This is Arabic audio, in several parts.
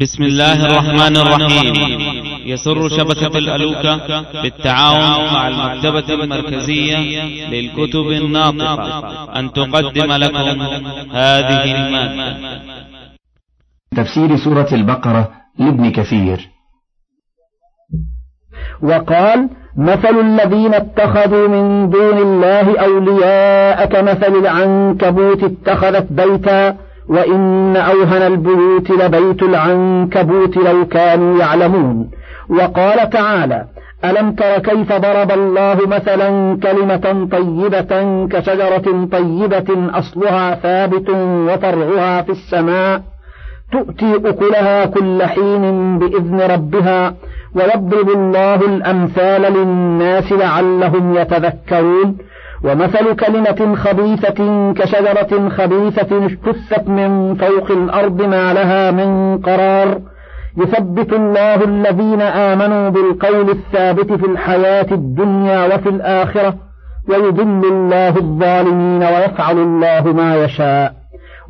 بسم الله الرحمن الرحيم. يسر شبكة الألوكة بالتعاون مع المكتبة المركزية للكتب الناطقة. أن تقدم لكم هذه المادة. تفسير سورة البقرة لابن كثير. وقال مثل الذين اتخذوا من دون الله أولياء كمثل العنكبوت اتخذت بيتا وإن أوهن البيوت لبيت العنكبوت لو كانوا يعلمون. وقال تعالى ألم تر كيف ضرب الله مثلا كلمة طيبة كشجرة طيبة أصلها ثابت وفرعها في السماء تؤتي أكلها كل حين بإذن ربها ويضرب الله الأمثال للناس لعلهم يتذكرون. ومثل كلمة خبيثة كشجرة خبيثة اجتثت من فوق الأرض ما لها من قرار. يثبت الله الذين آمنوا بالقول الثابت في الحياة الدنيا وفي الآخرة ويضل الله الظالمين ويفعل الله ما يشاء.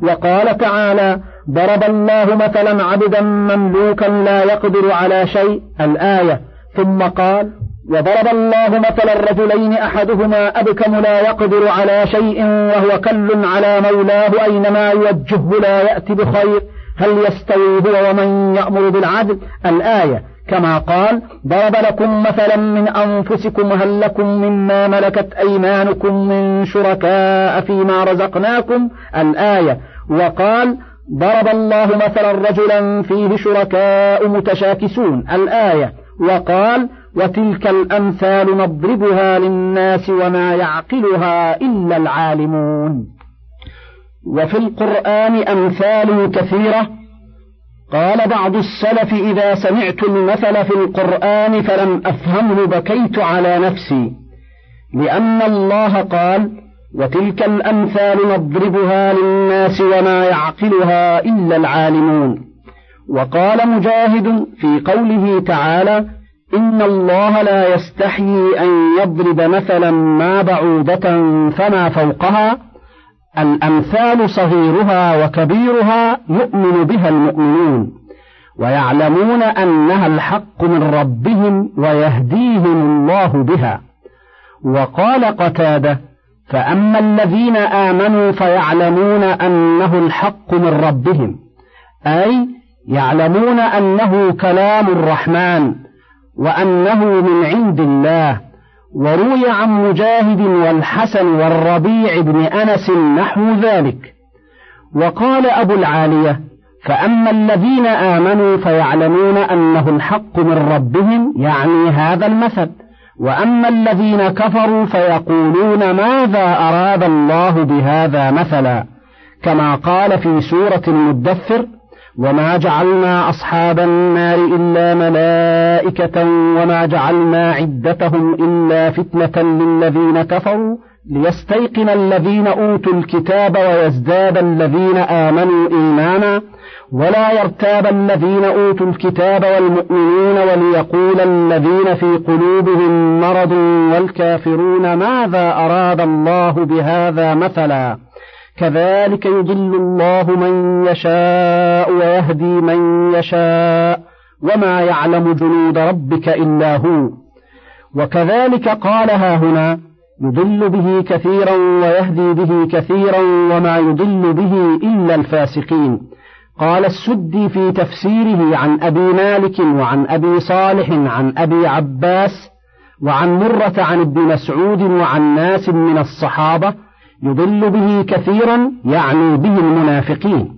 وقال تعالى ضرب الله مثلا عبدا مملوكا لا يقدر على شيء الآية. ثم قال وضرب الله مثل الرجلين أحدهما أبكم لا يقدر على شيء وهو كل على مولاه أينما يوجهه لا يأتي بخير. هل يستوي هو ومن يأمر بالعدل؟ الآية كما قال ضرب لكم مثلا من أنفسكم هل لكم مما ملكت أيمانكم من شركاء فيما رزقناكم؟ الآية وقال ضرب الله مثلا رجلا فيه شركاء متشاكسون. الآية وقال وتلك الأمثال نضربها للناس وما يعقلها إلا العالمون. وفي القرآن أمثال كثيرة. قال بعض السلف إذا سمعت المثل في القرآن فلم أفهمه بكيت على نفسي. لأن الله قال وتلك الأمثال نضربها للناس وما يعقلها إلا العالمون. وقال مجاهد في قوله تعالى إن الله لا يستحيي أن يضرب مثلا ما بعوضة فما فوقها الأمثال صغيرها وكبيرها يؤمن بها المؤمنون ويعلمون أنها الحق من ربهم ويهديهم الله بها. وقال قتادة فأما الذين آمنوا فيعلمون أنه الحق من ربهم أي يعلمون أنه كلام الرحمن وأنه من عند الله. وروي عن مجاهد والحسن والربيع بن أنس نحو ذلك. وقال أبو العالية فأما الذين آمنوا فيعلمون أنه الحق من ربهم يعني هذا المثل. وأما الذين كفروا فيقولون ماذا أراد الله بهذا مثلا؟ كما قال في سورة المدثر وما جعلنا أصحاب النار إلا ملائكة وما جعلنا عدتهم إلا فتنة للذين كفروا ليستيقن الذين أوتوا الكتاب ويزداد الذين آمنوا إيمانا ولا يرتاب الذين أوتوا الكتاب والمؤمنون وليقول الذين في قلوبهم مرض والكافرون ماذا أراد الله بهذا مثلا كذلك يضل الله من يشاء ويهدي من يشاء وما يعلم جنود ربك إلا هو. وكذلك قالها هنا يضل به كثيرا ويهدي به كثيرا وما يضل به إلا الفاسقين. قال السدي في تفسيره عن أبي مالك وعن أبي صالح عن أبي عباس وعن مرة عن ابن مسعود وعن ناس من الصحابة يضل به كثيرا يعني به المنافقين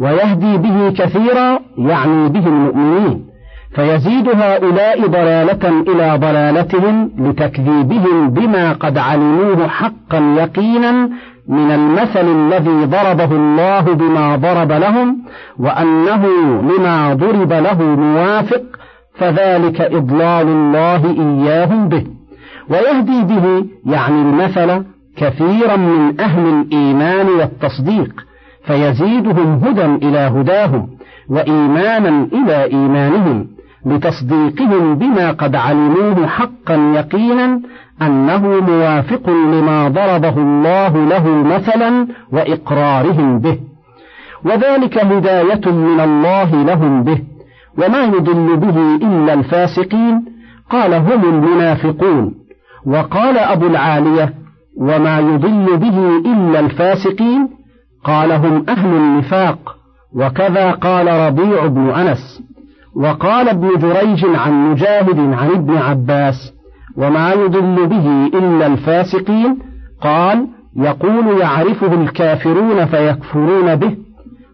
ويهدي به كثيرا يعني به المؤمنين فيزيد هؤلاء ضلالة إلى ضلالتهم لتكذيبهم بما قد علموه حقا يقينا من المثل الذي ضربه الله بما ضرب لهم وأنه لما ضرب له موافق فذلك إضلال الله إياهم به. ويهدي به يعني المثل كثيرا من أهل الإيمان والتصديق فيزيدهم هدى إلى هداهم وإيمانا إلى إيمانهم بتصديقهم بما قد علموه حقا يقينا أنه موافق لما ضربه الله له مثلا وإقرارهم به. وذلك هداية من الله لهم به وما يضل به إلا الفاسقين قال هم المنافقون. وقال أبو العالية وما يضل به إلا الفاسقين قال هم أهل النفاق وكذا قال ربيع بن أنس وقال ابن جريج عن مجاهد عن ابن عباس وما يضل به إلا الفاسقين قال يقول يعرفه الكافرون فيكفرون به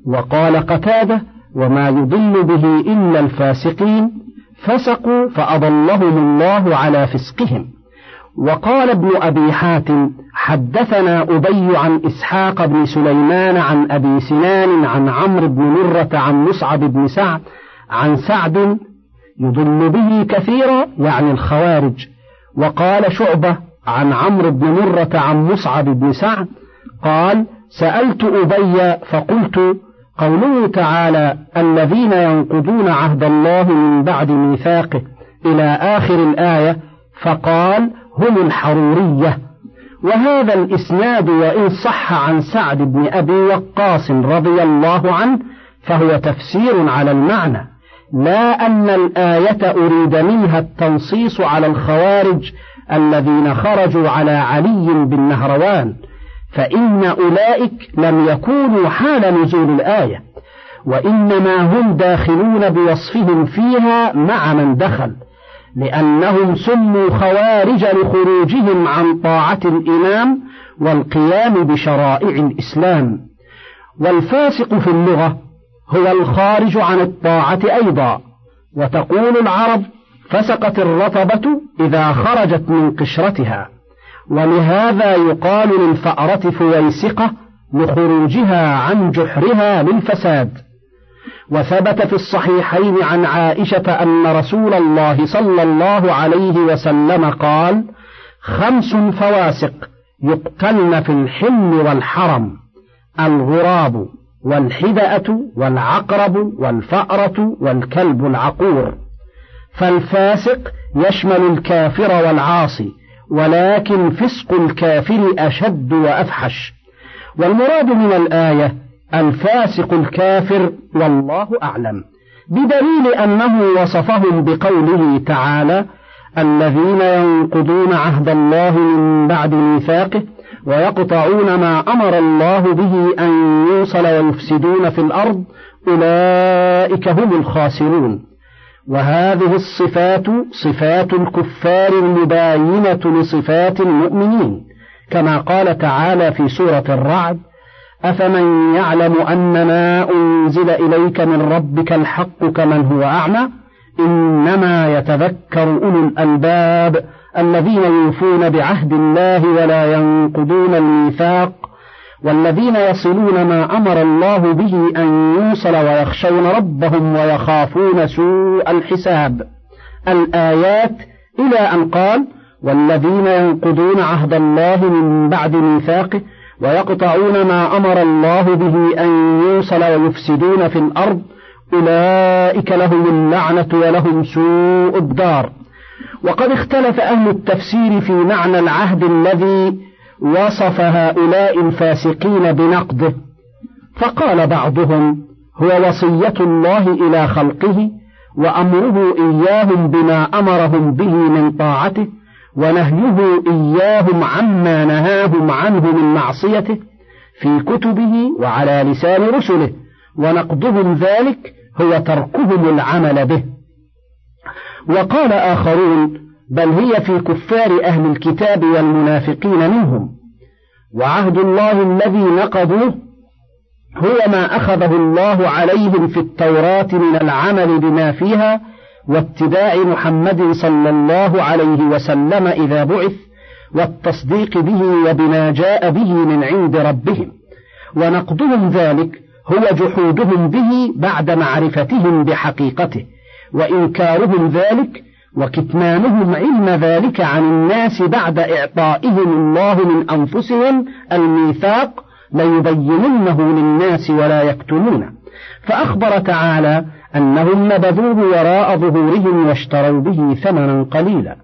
وقال قتادة وما يضل به إلا الفاسقين فسقوا فأضلهم الله على فسقهم وقال ابن أبي حاتم حدثنا أبي عن إسحاق بن سليمان عن أبي سنان عن عمرو بن مرة عن مصعب بن سعد عن سعد يضل به كثيرا يعني الخوارج. وقال شعبة عن عمرو بن مرة عن مصعب بن سعد قال سألت أبي فقلت قوله تعالى الذين ينقضون عهد الله من بعد ميثاقه إلى آخر الآية فقال هم الحرورية. وهذا الإسناد وإن صح عن سعد بن أبي وقاص رضي الله عنه فهو تفسير على المعنى. لا أن الآية أريد منها التنصيص على الخوارج الذين خرجوا على علي بن نهروان. فإن أولئك لم يكونوا حال نزول الآية. وإنما هم داخلون بوصفهم فيها مع من دخل. لأنهم سموا خوارج لخروجهم عن طاعة الإمام والقيام بشرائع الإسلام. والفاسق في اللغة هو الخارج عن الطاعة أيضا. وتقول العرب فسقت الرطبة إذا خرجت من قشرتها. ولهذا يقال للفأرة فويسقة لخروجها عن جحرها للفساد. وثبت في الصحيحين عن عائشة أن رسول الله صلى الله عليه وسلم قال خمس فواسق يقتلن في الحل والحرم الغراب والحدأة والعقرب والفأرة والكلب العقور. فالفاسق يشمل الكافر والعاصي ولكن فسق الكافر أشد وأفحش. والمراد من الآية الفاسق الكافر والله أعلم. بدليل أنه وصفهم بقوله تعالى الذين ينقضون عهد الله من بعد ميثاقه ويقطعون ما أمر الله به أن يوصل ويفسدون في الأرض أولئك هم الخاسرون. وهذه الصفات صفات الكفار المباينة لصفات المؤمنين كما قال تعالى في سورة الرعد أفمن يعلم أن ما أنزل إليك من ربك الحق كمن هو أعمى؟ إنما يتذكر أولو الألباب الذين يوفون بعهد الله ولا ينقضون الميثاق والذين يصلون ما أمر الله به أن يوصل ويخشون ربهم ويخافون سوء الحساب الآيات إلى أن قال والذين ينقضون عهد الله من بعد ميثاقه ويقطعون ما أمر الله به أن يوصل ويفسدون في الأرض أولئك لهم اللعنة ولهم سوء الدار. وقد اختلف أهل التفسير في معنى العهد الذي وصف هؤلاء الفاسقين بنقده. فقال بعضهم هو وصية الله إلى خلقه وأمره إياهم بما أمرهم به من طاعته ونهيه إياهم عما نهاهم عنه من معصيته في كتبه وعلى لسان رسله ونقضهم ذلك هو تركهم العمل به. وقال آخرون بل هي في كفار أهل الكتاب والمنافقين منهم. وعهد الله الذي نقضوه هو ما أخذه الله عليهم في التوراة من العمل بما فيها واتباع محمد صلى الله عليه وسلم إذا بعث والتصديق به وبما جاء به من عند ربهم. ونقضهم ذلك هو جحودهم به بعد معرفتهم بحقيقته. وإنكارهم ذلك وكتمانهم علم ذلك عن الناس بعد إعطائهم الله من أنفسهم الميثاق ليبيننه للناس ولا يكتمونه فأخبر تعالى أنهم نبذوه وراء ظهورهم واشتروا به ثمنا قليلا.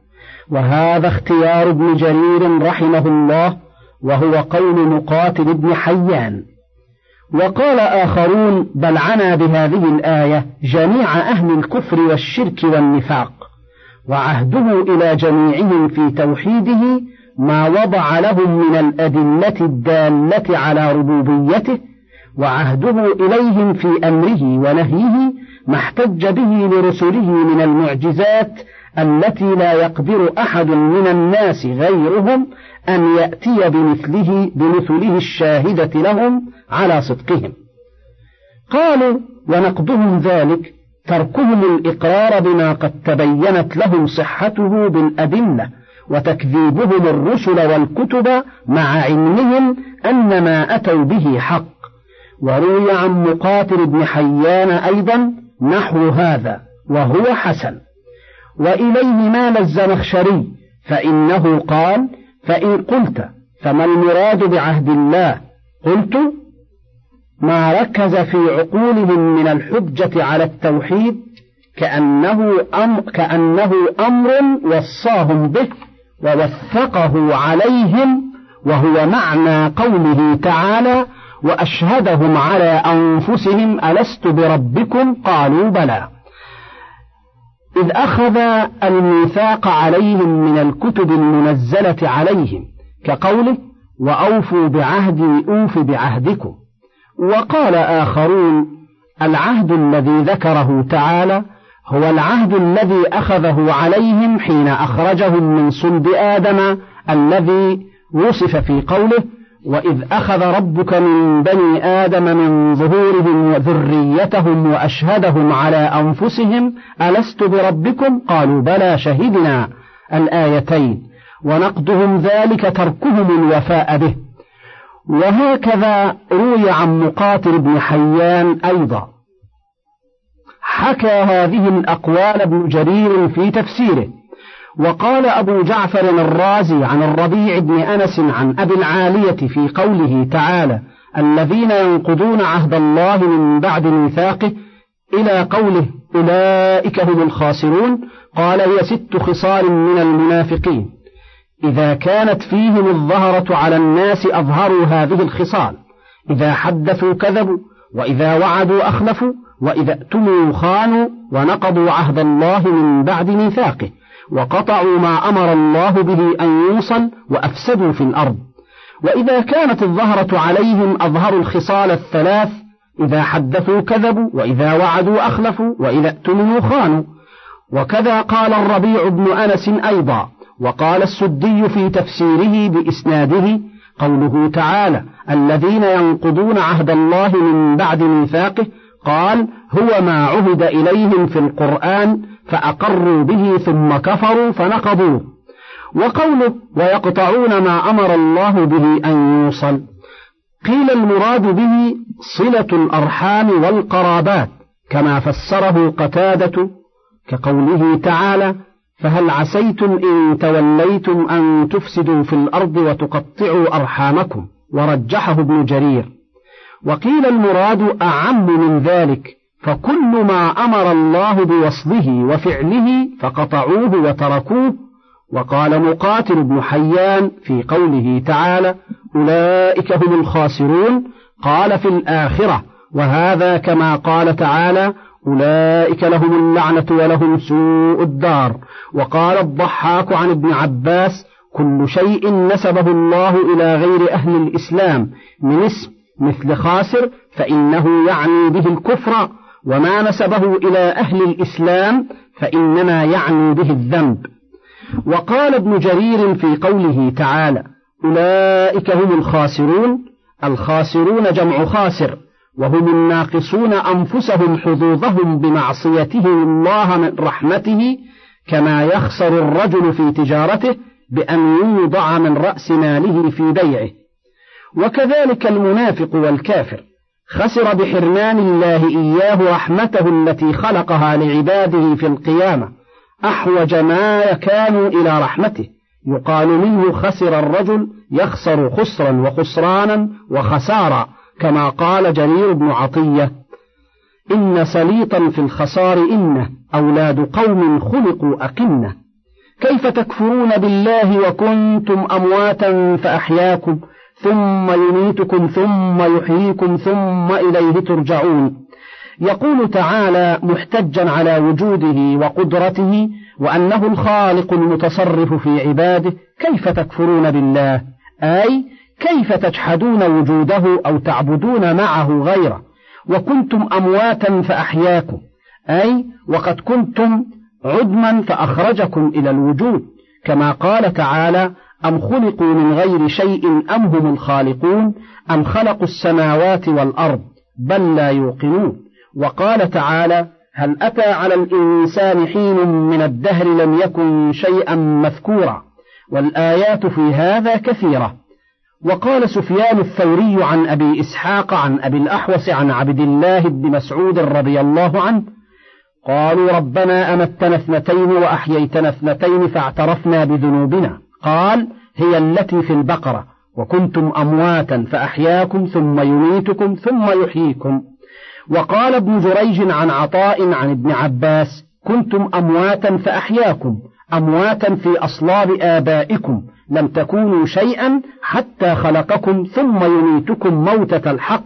وهذا اختيار ابن جرير رحمه الله وهو قول مقاتل ابن حيان. وقال آخرون بل عنا بهذه الآية جميع أهل الكفر والشرك والنفاق وعهده إلى جميعهم في توحيده ما وضع لهم من الأدلة الدالة على ربوبيته وعهده إليهم في أمره ونهيه ما احتج به لرسله من المعجزات التي لا يقدر أحد من الناس غيرهم أن يأتي بمثله بمثله الشاهدة لهم على صدقهم. قالوا ونقضهم ذلك تركهم الإقرار بما قد تبينت لهم صحته بالأدلة وتكذيبهم الرسل والكتب مع علمهم أن ما أتوا به حق وروي عن مقاتل بن حيان أيضا نحو هذا وهو حسن. وإليه مال الزمخشري فإنه قال فإن قلت فما المراد بعهد الله؟ قلت ما ركز في عقولهم من الحجة على التوحيد كأنه أمر, كأنه أمر وصاهم به ووثقه عليهم وهو معنى قوله تعالى وأشهدهم على أنفسهم ألست بربكم؟ قالوا بلى. إذ أخذ الميثاق عليهم من الكتب المنزلة عليهم كقوله وأوفوا بعهدي أوف بعهدكم. وقال آخرون العهد الذي ذكره تعالى هو العهد الذي أخذه عليهم حين أخرجهم من صلب آدم الذي وصف في قوله وإذ أخذ ربك من بني آدم من ظهورهم وذريتهم وأشهدهم على أنفسهم ألست بربكم؟ قالوا بلى شهدنا الآيتين. ونقضهم ذلك تركهم الوفاء به. وهكذا روي عن مقاتل بن حيان أيضا. حكى هذه الأقوال ابن جرير في تفسيره. وقال أبو جعفر الرازي عن الربيع بن أنس عن أبي العالية في قوله تعالى الذين ينقضون عهد الله من بعد ميثاقه إلى قوله أولئك هم الخاسرون قال هي ست خصال من المنافقين. إذا كانت فيهم الظهرة على الناس أظهروا هذه الخصال. إذا حدثوا كذبوا وإذا وعدوا أخلفوا وإذا ائتموا خانوا ونقضوا عهد الله من بعد ميثاقه. وقطعوا ما أمر الله به أن يوصل وأفسدوا في الأرض. وإذا كانت الظهرة عليهم أظهروا الخصال الثلاث إذا حدثوا كذبوا وإذا وعدوا أخلفوا وإذا ائتمنوا خانوا. وكذا قال الربيع بن أنس أيضا وقال السدي في تفسيره بإسناده قوله تعالى الذين ينقضون عهد الله من بعد ميثاقه قال هو ما عهد إليهم في القرآن فأقروا به ثم كفروا فنقضوه. وقوله ويقطعون ما أمر الله به أن يوصل. قيل المراد به صلة الأرحام والقرابات كما فسره قتادة كقوله تعالى فهل عسيتم إن توليتم أن تفسدوا في الأرض وتقطعوا أرحامكم ورجحه ابن جرير. وقيل المراد أعم من ذلك فكل ما أمر الله بوصله وفعله فقطعوه وتركوه وقال مقاتل بن حيان في قوله تعالى أولئك هم الخاسرون قال في الآخرة وهذا كما قال تعالى أولئك لهم اللعنة ولهم سوء الدار. وقال الضحاك عن ابن عباس كل شيء نسبه الله إلى غير أهل الإسلام من اسم مثل خاسر فإنه يعني به الكفر وما نسبه إلى أهل الإسلام فإنما يعني به الذنب. وقال ابن جرير في قوله تعالى أولئك هم الخاسرون الخاسرون جمع خاسر وهم الناقصون أنفسهم حظوظهم بمعصيته الله من رحمته كما يخسر الرجل في تجارته بأن يوضع من رأس ماله في بيعه. وكذلك المنافق والكافر خسر بحرمان الله إياه رحمته التي خلقها لعباده في القيامة أحوج ما كانوا إلى رحمته. يقال منه خسر الرجل يخسر خسرا وخسرانا وخسارا كما قال جرير بن عطية. إن سليطا في الخسار إنه أولاد قوم خلقوا أقنة كيف تكفرون بالله وكنتم أمواتا فأحياكم؟ ثم يميتكم ثم يحييكم ثم إليه ترجعون. يقول تعالى محتجا على وجوده وقدرته وأنه الخالق المتصرف في عباده كيف تكفرون بالله؟ أي كيف تجحدون وجوده أو تعبدون معه غيره؟ وكنتم أمواتا فأحياكم. أي وقد كنتم عدما فأخرجكم إلى الوجود كما قال تعالى أم خلقوا من غير شيء أم هم الخالقون؟ أم خلقوا السماوات والأرض بل لا يوقنون؟ وقال تعالى هل أتى على الإنسان حين من الدهر لم يكن شيئا مذكورا؟ والآيات في هذا كثيرة. وقال سفيان الثوري عن أبي إسحاق عن أبي الأحوص عن عبد الله بن مسعود رضي الله عنه قالوا ربنا أمتنا اثنتين وأحييتنا اثنتين فاعترفنا بذنوبنا. قال هي التي في البقرة وكنتم أمواتا فأحياكم ثم يميتكم ثم يحييكم. وقال ابن جريج عن عطاء عن ابن عباس كنتم أمواتا فأحياكم أمواتا في أصلاب آبائكم لم تكونوا شيئا حتى خلقكم ثم يميتكم موتة الحق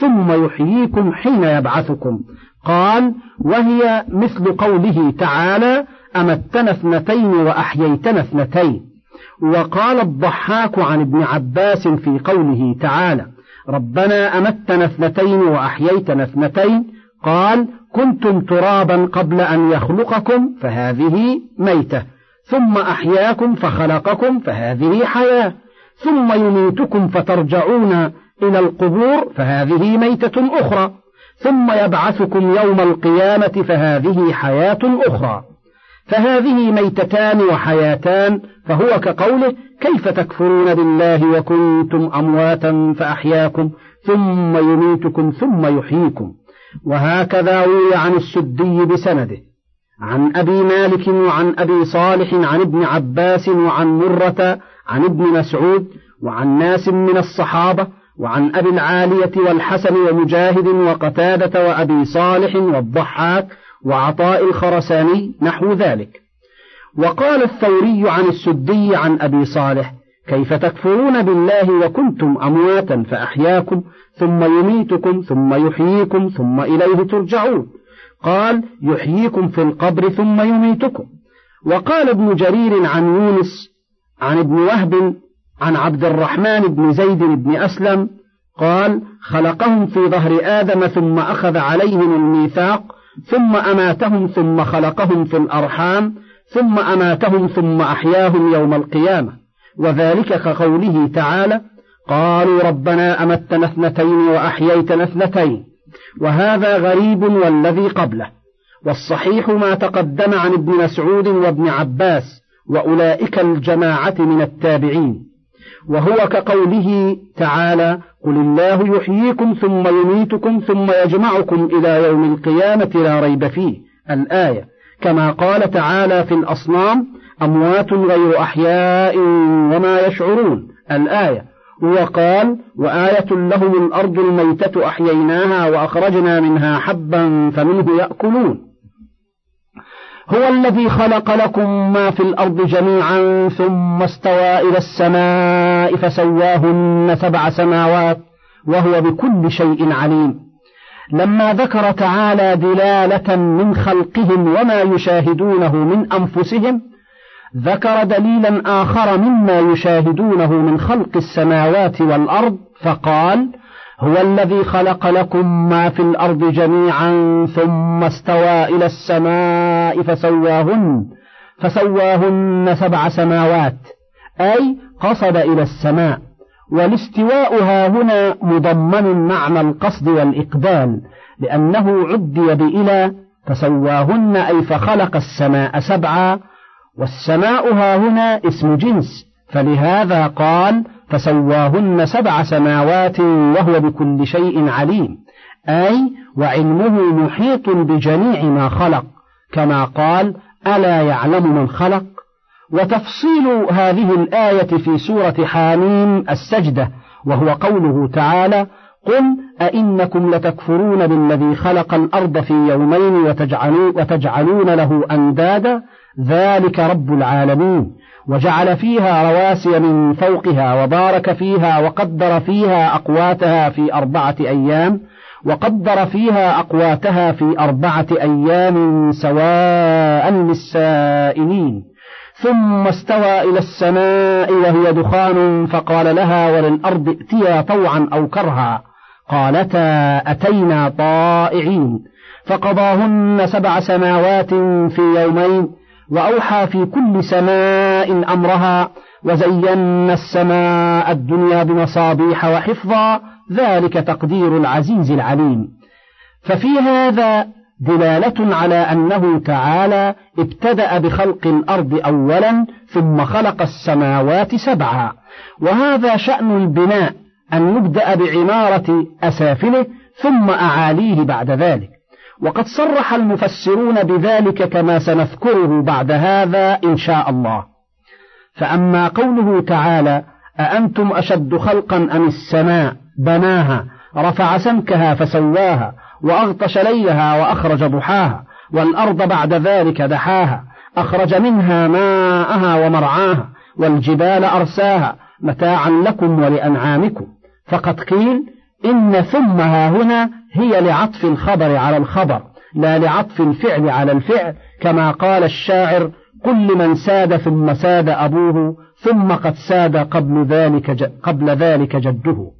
ثم يحييكم حين يبعثكم. قال وهي مثل قوله تعالى أمتنا اثنتين وأحييتنا اثنتين. وقال الضحاك عن ابن عباس في قوله تعالى ربنا أمتنا اثنتين وأحييتنا اثنتين. قال كنتم ترابا قبل أن يخلقكم فهذه ميتة. ثم أحياكم فخلقكم فهذه حياة. ثم يميتكم فترجعون إلى القبور فهذه ميتة أخرى. ثم يبعثكم يوم القيامة فهذه حياة أخرى. فهذه ميتتان وحياتان فهو كقوله كيف تكفرون بالله وكنتم أمواتا فأحياكم ثم يميتكم ثم يحييكم. وهكذا روي عن السدي بسنده عن أبي مالك وعن أبي صالح عن ابن عباس وعن مرة عن ابن مسعود وعن ناس من الصحابة وعن أبي العالية والحسن ومجاهد وقتادة وأبي صالح والضحاك وعطاء الخرساني نحو ذلك. وقال الثوري عن السدي عن أبي صالح كيف تكفرون بالله وكنتم أمواتا فأحياكم ثم يميتكم ثم يحييكم ثم إليه ترجعون. قال يحييكم في القبر ثم يميتكم. وقال ابن جرير عن يونس عن ابن وهب عن عبد الرحمن بن زيد بن أسلم قال خلقهم في ظهر آدم ثم أخذ عليهم الميثاق ثم أماتهم ثم خلقهم في الأرحام ثم أماتهم ثم أحياهم يوم القيامة. وذلك كقوله تعالى قالوا ربنا أمتنا اثنتين وأحييتنا اثنتين. وهذا غريب والذي قبله. والصحيح ما تقدم عن ابن مسعود وابن عباس وأولئك الجماعة من التابعين. وهو كقوله تعالى قل الله يحييكم ثم يميتكم ثم يجمعكم إلى يوم القيامة لا ريب فيه. الآية كما قال تعالى في الأصنام أموات غير أحياء وما يشعرون. الآية وقال وآية لهم الأرض الميتة أحييناها وأخرجنا منها حبا فمنه يأكلون. هو الذي خلق لكم ما في الأرض جميعا ثم استوى إلى السماء فسواهن سبع سماوات وهو بكل شيء عليم. لما ذكر تعالى دلالة من خلقهم وما يشاهدونه من أنفسهم ذكر دليلا آخر مما يشاهدونه من خلق السماوات والأرض فقال هو الذي خلق لكم ما في الأرض جميعا ثم استوى إلى السماء فسواهن فسواهن سبع سماوات أي قصد إلى السماء. والاستواء ها هنا مضمن معنى القصد والإقبال لأنه عدي بإلى فسواهن أي فخلق السماء سبعا والسماء ها هنا اسم جنس فلهذا قال فسواهن سبع سماوات وهو بكل شيء عليم. أي وعلمه محيط بجميع ما خلق. كما قال ألا يعلم من خلق؟ وتفصيل هذه الآية في سورة حاميم السجدة وهو قوله تعالى قل أئنكم لتكفرون بالذي خلق الأرض في يومين وتجعلون, له أندادا؟ ذلك رب العالمين. وجعل فيها رواسي من فوقها وبارك فيها وقدر فيها أقواتها في أربعة أيام وقدر فيها أقواتها في أربعة أيام سواء للسائلين. ثم استوى إلى السماء وهي دخان فقال لها وللأرض ائتيا طوعا أو كرها قالتا أتينا طائعين فقضاهن سبع سماوات في يومين وأوحى في كل سماء أمرها وزينا السماء الدنيا بمصابيح وحفظا ذلك تقدير العزيز العليم. ففي هذا دلالة على أنه تعالى ابتدأ بخلق الأرض أولا ثم خلق السماوات سبعا. وهذا شأن البناء أن يبدأ بعمارة أسافله ثم أعاليه بعد ذلك. وقد صرح المفسرون بذلك كما سنذكره بعد هذا إن شاء الله. فأما قوله تعالى أأنتم أشد خلقا أم السماء بناها رفع سمكها فسواها وأغطش ليلها وأخرج ضحاها والأرض بعد ذلك دحاها أخرج منها ماءها ومرعاها والجبال أرساها متاعا لكم ولأنعامكم. فقد قيل إن ثمها هنا هي لعطف الخبر على الخبر لا لعطف الفعل على الفعل. كما قال الشاعر قل لمن ساد ثم ساد أبوه ثم قد ساد قبل ذلك قبل ذلك جده.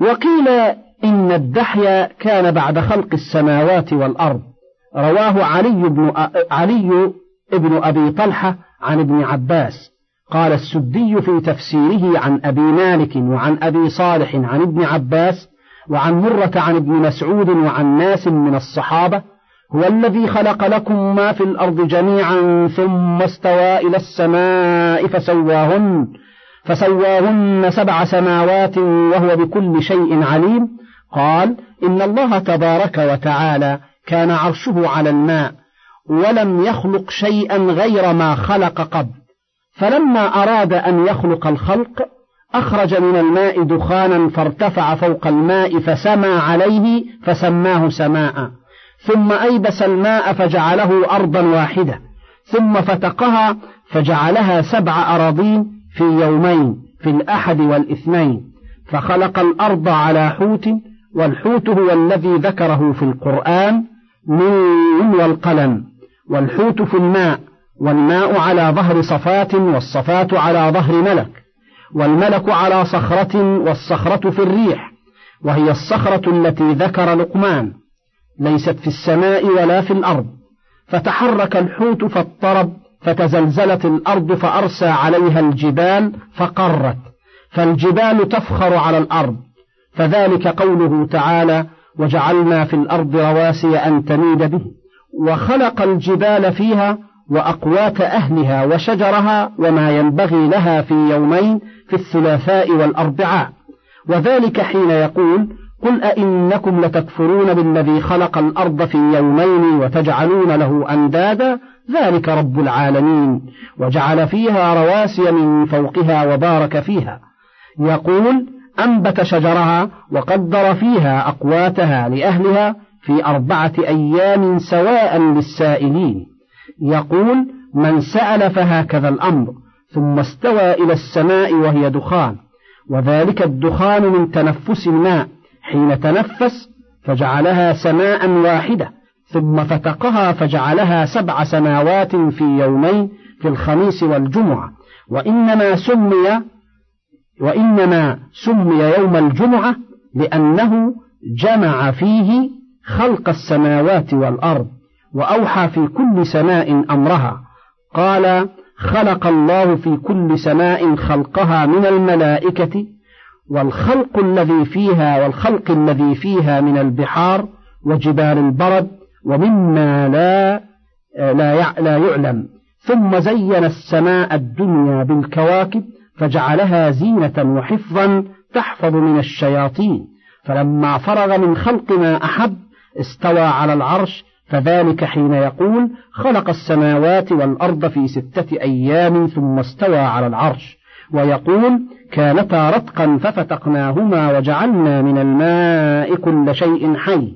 وقيل إن الدحي كان بعد خلق السماوات والأرض. رواه علي بن علي ابن أبي طلحة عن ابن عباس. قال السدي في تفسيره عن أبي مالك وعن أبي صالح عن ابن عباس وعن مرة عن ابن مسعود وعن ناس من الصحابة هو الذي خلق لكم ما في الأرض جميعا ثم استوى إلى السماء فسواهن فسواهن سبع سماوات وهو بكل شيء عليم. قال إن الله تبارك وتعالى كان عرشه على الماء ولم يخلق شيئا غير ما خلق قبل فلما أراد أن يخلق الخلق أخرج من الماء دخانا فارتفع فوق الماء فسمى عليه فسماه سماء. ثم أيبس الماء فجعله أرضا واحدة. ثم فتقها فجعلها سبع أراضين في يومين في الأحد والإثنين. فخلق الأرض على حوت والحوت هو الذي ذكره في القرآن من والقلم. والحوت في الماء والماء على ظهر صفات والصفات على ظهر ملك. والملك على صخرة والصخرة في الريح وهي الصخرة التي ذكر لقمان ليست في السماء ولا في الأرض فتحرك الحوت فاضطرب فتزلزلت الأرض فأرسى عليها الجبال فقرت فالجبال تفخر على الأرض فذلك قوله تعالى وجعلنا في الأرض رواسي أن تميد به وخلق الجبال فيها وأقوات أهلها وشجرها وما ينبغي لها في يومين في الثلاثاء والأربعاء. وذلك حين يقول قل أئنكم لتكفرون بالذي خلق الأرض في يومين وتجعلون له أندادا؟ ذلك رب العالمين. وجعل فيها رواسي من فوقها وبارك فيها. يقول أنبت شجرها وقدر فيها أقواتها لأهلها في أربعة أيام سواء للسائلين. يقول من سأل فهكذا الأمر ثم استوى إلى السماء وهي دخان وذلك الدخان من تنفس الماء حين تنفس فجعلها سماء واحدة ثم فتقها فجعلها سبع سماوات في يومين في الخميس والجمعة وإنما سمي وإنما سمي يوم الجمعة لأنه جمع فيه خلق السماوات والأرض. وأوحى في كل سماء أمرها. قال خلق الله في كل سماء خلقها من الملائكة والخلق الذي فيها والخلق الذي فيها من البحار وجبال البرد ومما لا لا لا يعلم. ثم زين السماء الدنيا بالكواكب فجعلها زينة وحفظا تحفظ من الشياطين. فلما فرغ من خلق ما أحب استوى على العرش فذلك حين يقول خلق السماوات والأرض في ستة أيام ثم استوى على العرش. ويقول كانتا رتقا ففتقناهما وجعلنا من الماء كل شيء حي.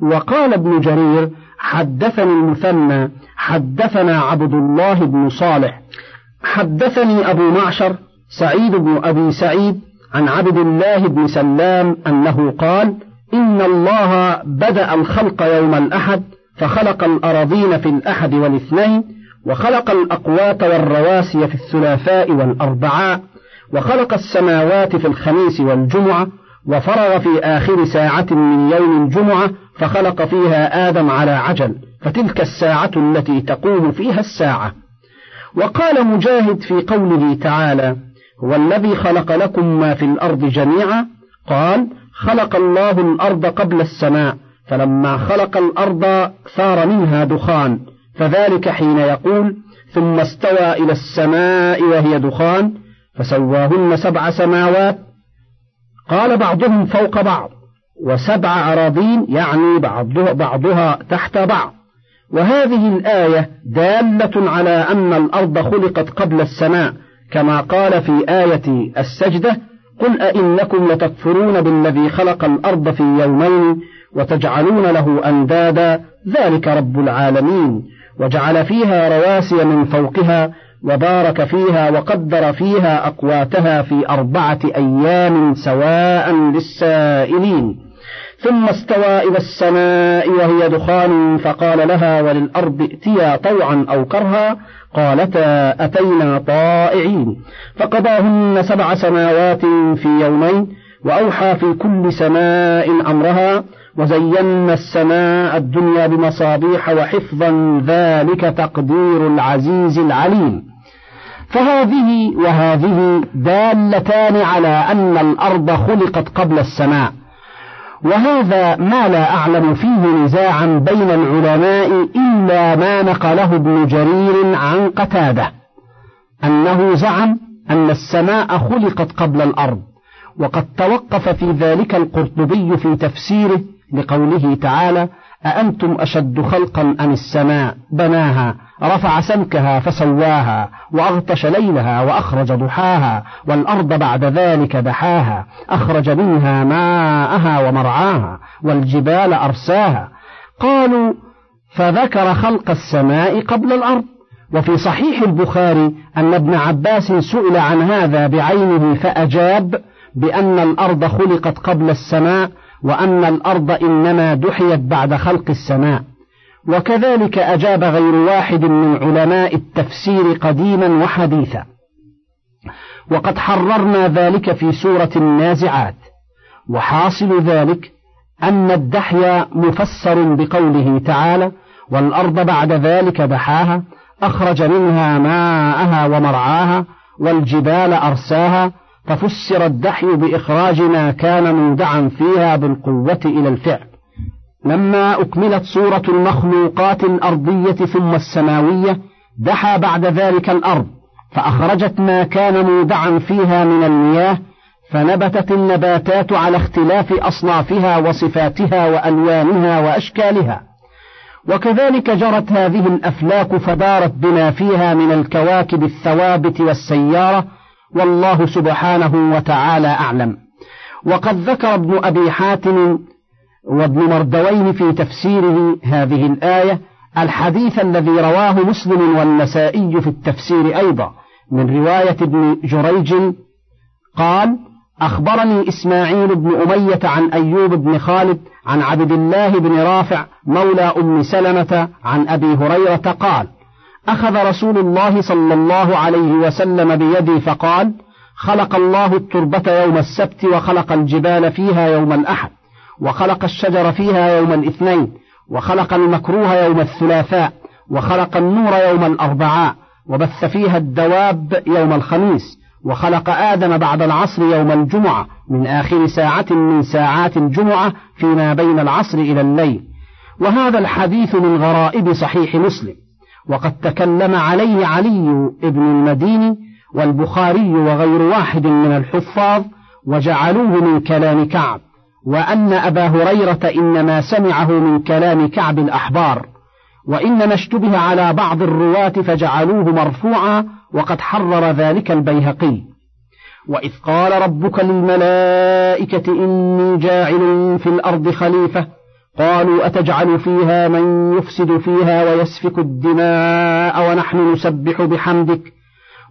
وقال ابن جرير حدثني المثنى حدثنا عبد الله بن صالح. حدثني أبو معشر سعيد بن أبي سعيد عن عبد الله بن سلام أنه قال إن الله بدأ الخلق يوم الأحد فخلق الأراضين في الأحد والاثنين وخلق الأقوات والرواسي في الثلاثاء والأربعاء وخلق السماوات في الخميس والجمعة وفرغ في آخر ساعة من يوم الجمعة فخلق فيها آدم على عجل فتلك الساعة التي تقوم فيها الساعة. وقال مجاهد في قوله تعالى هو الذي خلق لكم ما في الأرض جميعا؟ قال خلق الله الأرض قبل السماء. فلما خلق الأرض ثار منها دخان فذلك حين يقول ثم استوى إلى السماء وهي دخان فسواهن سبع سماوات. قال بعضهم فوق بعض وسبع أراضين يعني بعضها, بعضها تحت بعض. وهذه الآية دالة على أن الأرض خلقت قبل السماء كما قال في آية السجدة قل أئنكم لتكفرون بالذي خلق الأرض في يومين وتجعلون له أندادا ذلك رب العالمين. وجعل فيها رواسي من فوقها وبارك فيها وقدر فيها أقواتها في أربعة أيام سواء للسائلين. ثم استوى إلى السماء وهي دخان فقال لها وللأرض ائتيا طوعا أو كرها؟ قالتا أتينا طائعين. فقضاهن سبع سماوات في يومين وأوحى في كل سماء أمرها وزينا السماء الدنيا بمصابيح وحفظا ذلك تقدير العزيز العليم. فهذه وهذه دالتان على أن الأرض خلقت قبل السماء. وهذا ما لا أعلم فيه نزاعا بين العلماء إلا ما نقله ابن جرير عن قتادة. أنه زعم أن السماء خلقت قبل الأرض وقد توقف في ذلك القرطبي في تفسيره لقوله تعالى أأنتم أشد خلقا أم السماء؟ بناها رفع سمكها فسواها وأغطش ليلها وأخرج ضحاها والأرض بعد ذلك دحاها أخرج منها ماءها ومرعاها والجبال أرساها. قالوا فذكر خلق السماء قبل الأرض. وفي صحيح البخاري أن ابن عباس سئل عن هذا بعينه فأجاب بأن الأرض خلقت قبل السماء وأن الأرض إنما دحيت بعد خلق السماء. وكذلك أجاب غير واحد من علماء التفسير قديما وحديثا. وقد حررنا ذلك في سورة النازعات. وحاصل ذلك أن الدحي مفسر بقوله تعالى والأرض بعد ذلك دحاها أخرج منها ماءها ومرعاها والجبال أرساها ففسر الدحي بإخراج ما كان مودعا فيها بالقوة إلى الفعل. لما أكملت صورة المخلوقات الأرضية ثم السماوية دحى بعد ذلك الأرض فأخرجت ما كان مودعا فيها من المياه فنبتت النباتات على اختلاف أصنافها وصفاتها وألوانها وأشكالها. وكذلك جرت هذه الأفلاك فدارت بما فيها من الكواكب الثوابت والسيارة والله سبحانه وتعالى أعلم. وقد ذكر ابن أبي حاتم وابن مردوين في تفسيره هذه الآية الحديث الذي رواه مسلم والنسائي في التفسير أيضا من رواية ابن جريج قال أخبرني إسماعيل بن أمية عن أيوب بن خالد عن عبد الله بن رافع مولى أم سلمة عن أبي هريرة قال أخذ رسول الله صلى الله عليه وسلم بيدي فقال خلق الله التربة يوم السبت وخلق الجبال فيها يوم الأحد وخلق الشجر فيها يوم الاثنين وخلق المكروه يوم الثلاثاء وخلق النور يوم الأربعاء وبث فيها الدواب يوم الخميس وخلق آدم بعد العصر يوم الجمعة من آخر ساعة من ساعات الجمعة فيما بين العصر إلى الليل. وهذا الحديث من غرائب صحيح مسلم. وقد تكلم عليه علي بن المديني والبخاري وغير واحد من الحفاظ وجعلوه من كلام كعب وأن أبا هريرة إنما سمعه من كلام كعب الأحبار وإنما اشتبه على بعض الرواة فجعلوه مرفوعا وقد حرر ذلك البيهقي. وإذ قال ربك للملائكة إني جاعل في الأرض خليفة قالوا أتجعل فيها من يفسد فيها ويسفك الدماء ونحن نسبح بحمدك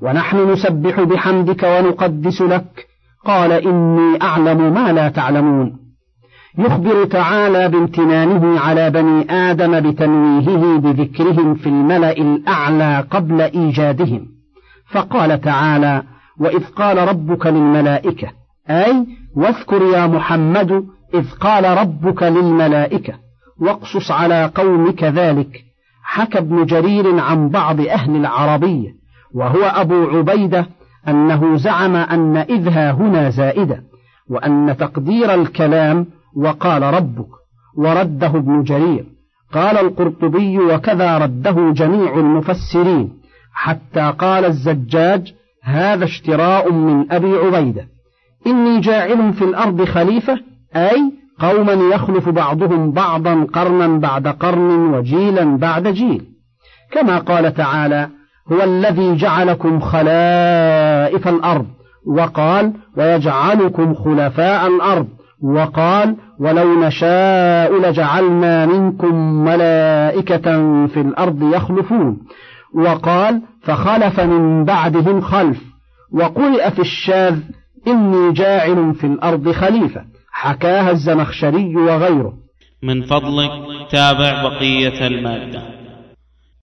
ونحن نسبح بحمدك ونقدس لك. قال إني أعلم ما لا تعلمون. يخبر تعالى بامتنانه على بني آدم بتنويهه بذكرهم في الملأ الأعلى قبل إيجادهم. فقال تعالى وإذ قال ربك للملائكة أي واذكر يا محمد إذ قال ربك للملائكة واقصص على قومك ذلك. حكى ابن جرير عن بعض أهل العربية وهو أبو عبيدة أنه زعم أن إذها هنا زائدة وأن تقدير الكلام وقال ربك ورده ابن جرير. قال القرطبي وكذا رده جميع المفسرين حتى قال الزجاج هذا اشتراء من أبي عبيدة إني جاعل في الأرض خليفة أي قوما يخلف بعضهم بعضا قرنا بعد قرن وجيلا بعد جيل. كما قال تعالى هو الذي جعلكم خلائف الأرض وقال ويجعلكم خلفاء الأرض وقال ولو نشاء لجعلنا منكم ملائكة في الأرض يخلفون. وقال فخلف من بعدهم خلف وقرئ في الشاذ إني جاعل في الأرض خليفة. حكاها الزمخشري وغيره. من فضلك تابع بقية المادة.